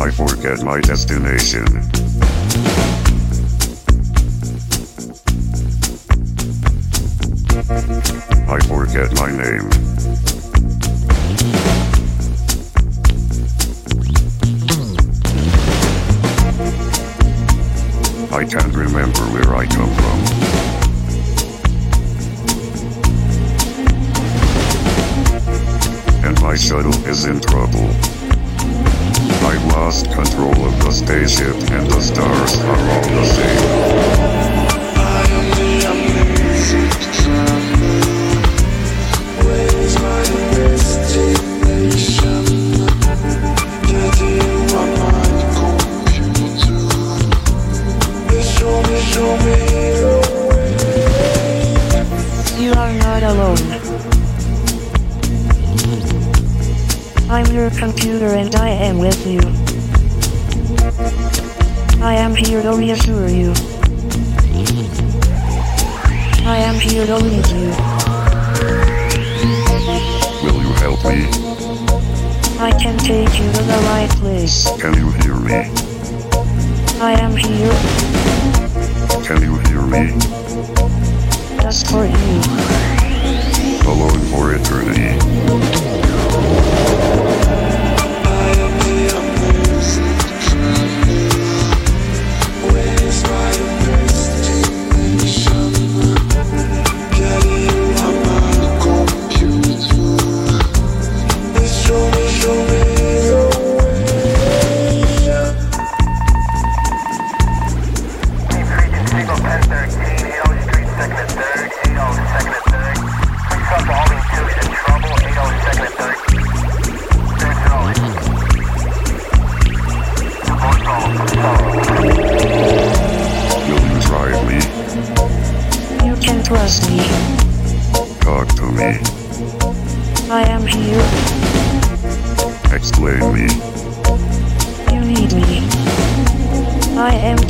I forget my destination. I forget my name. I can't remember where I come from. And my shuttle is in trouble. I lost control of the spaceship and the stars are all the same. Computer and I am with you. I am here to reassure you. I am here to lead you. Will you help me? I can take you to the right place. Can you hear me? I am here Can you hear me? just for you. Alone for eternity.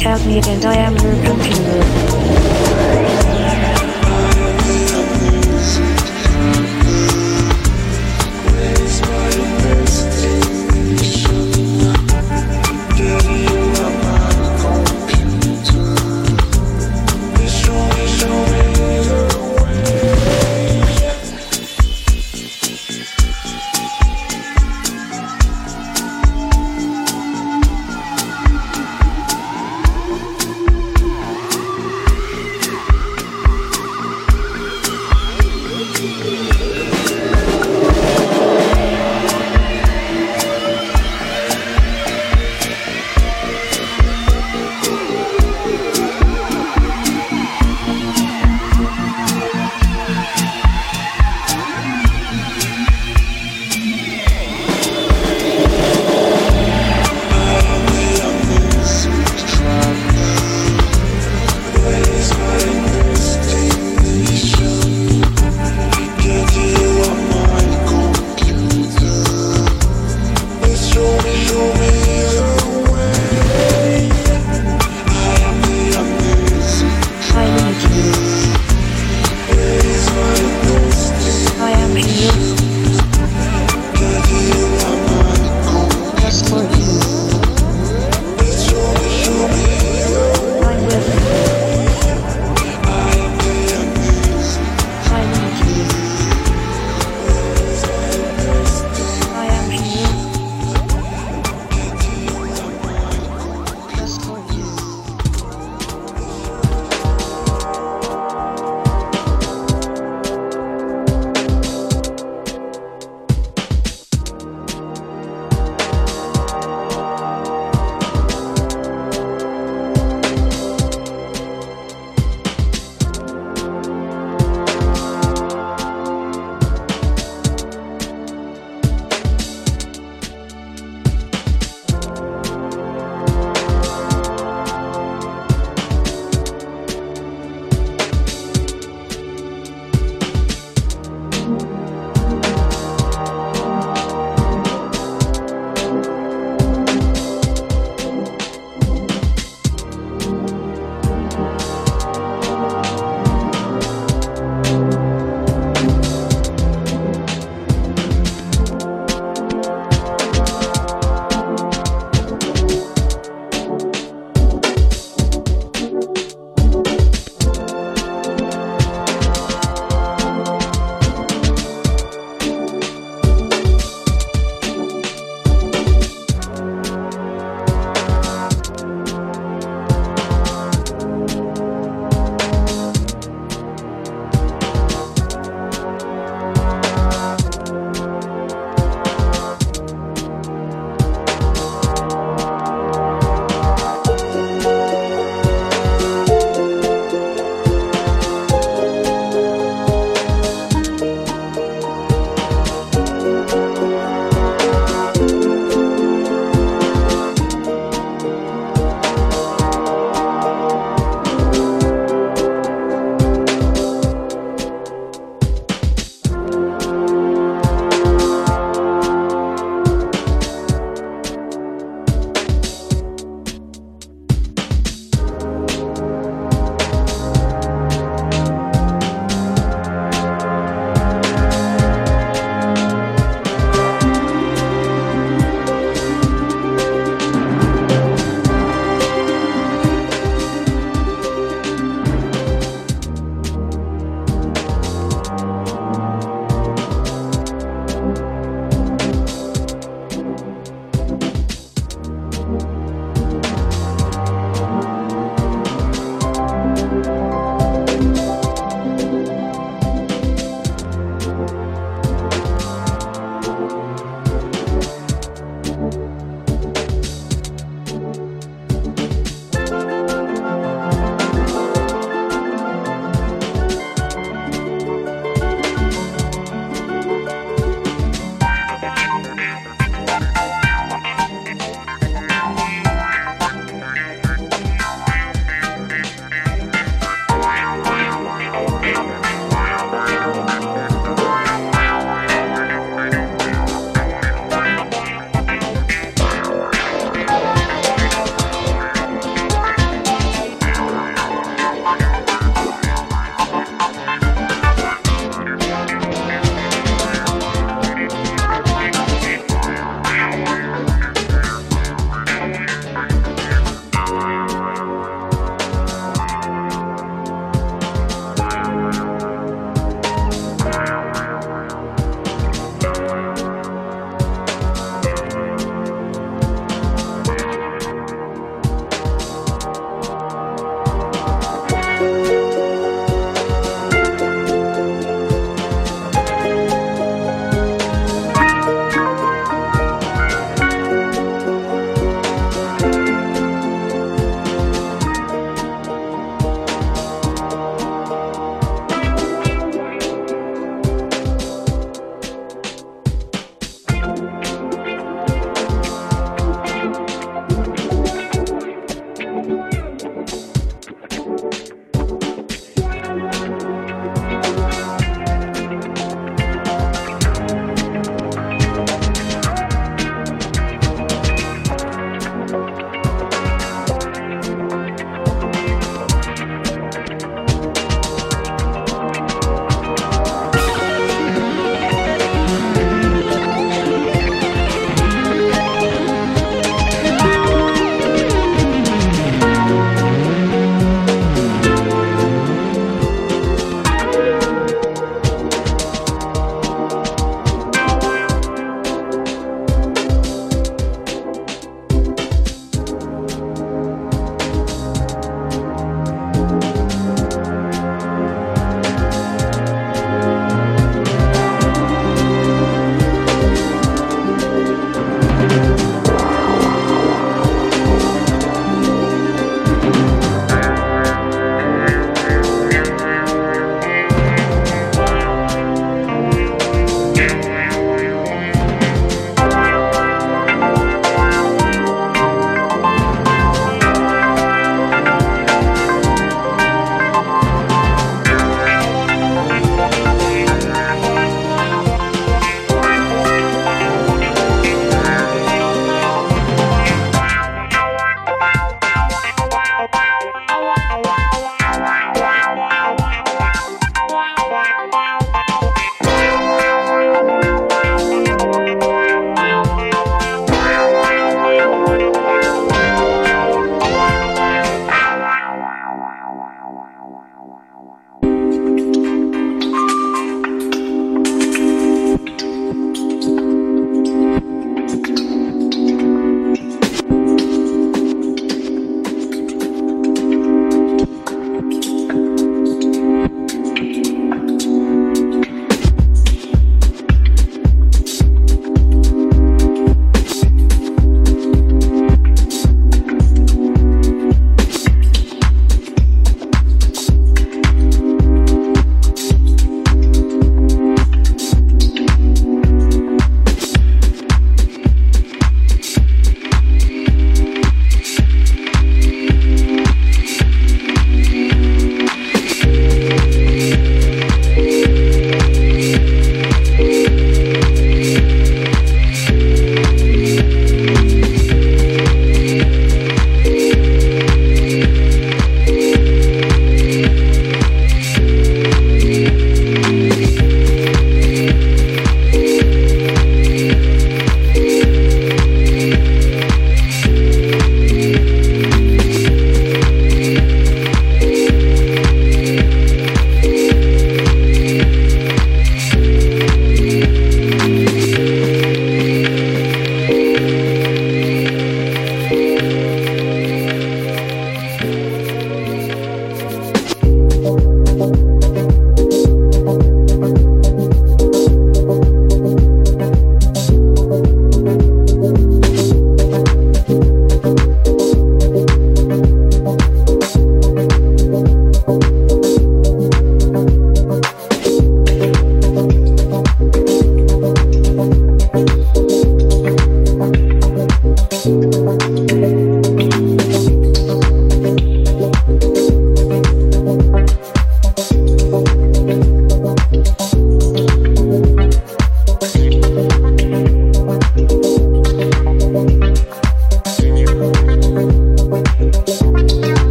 I me and I am your computer.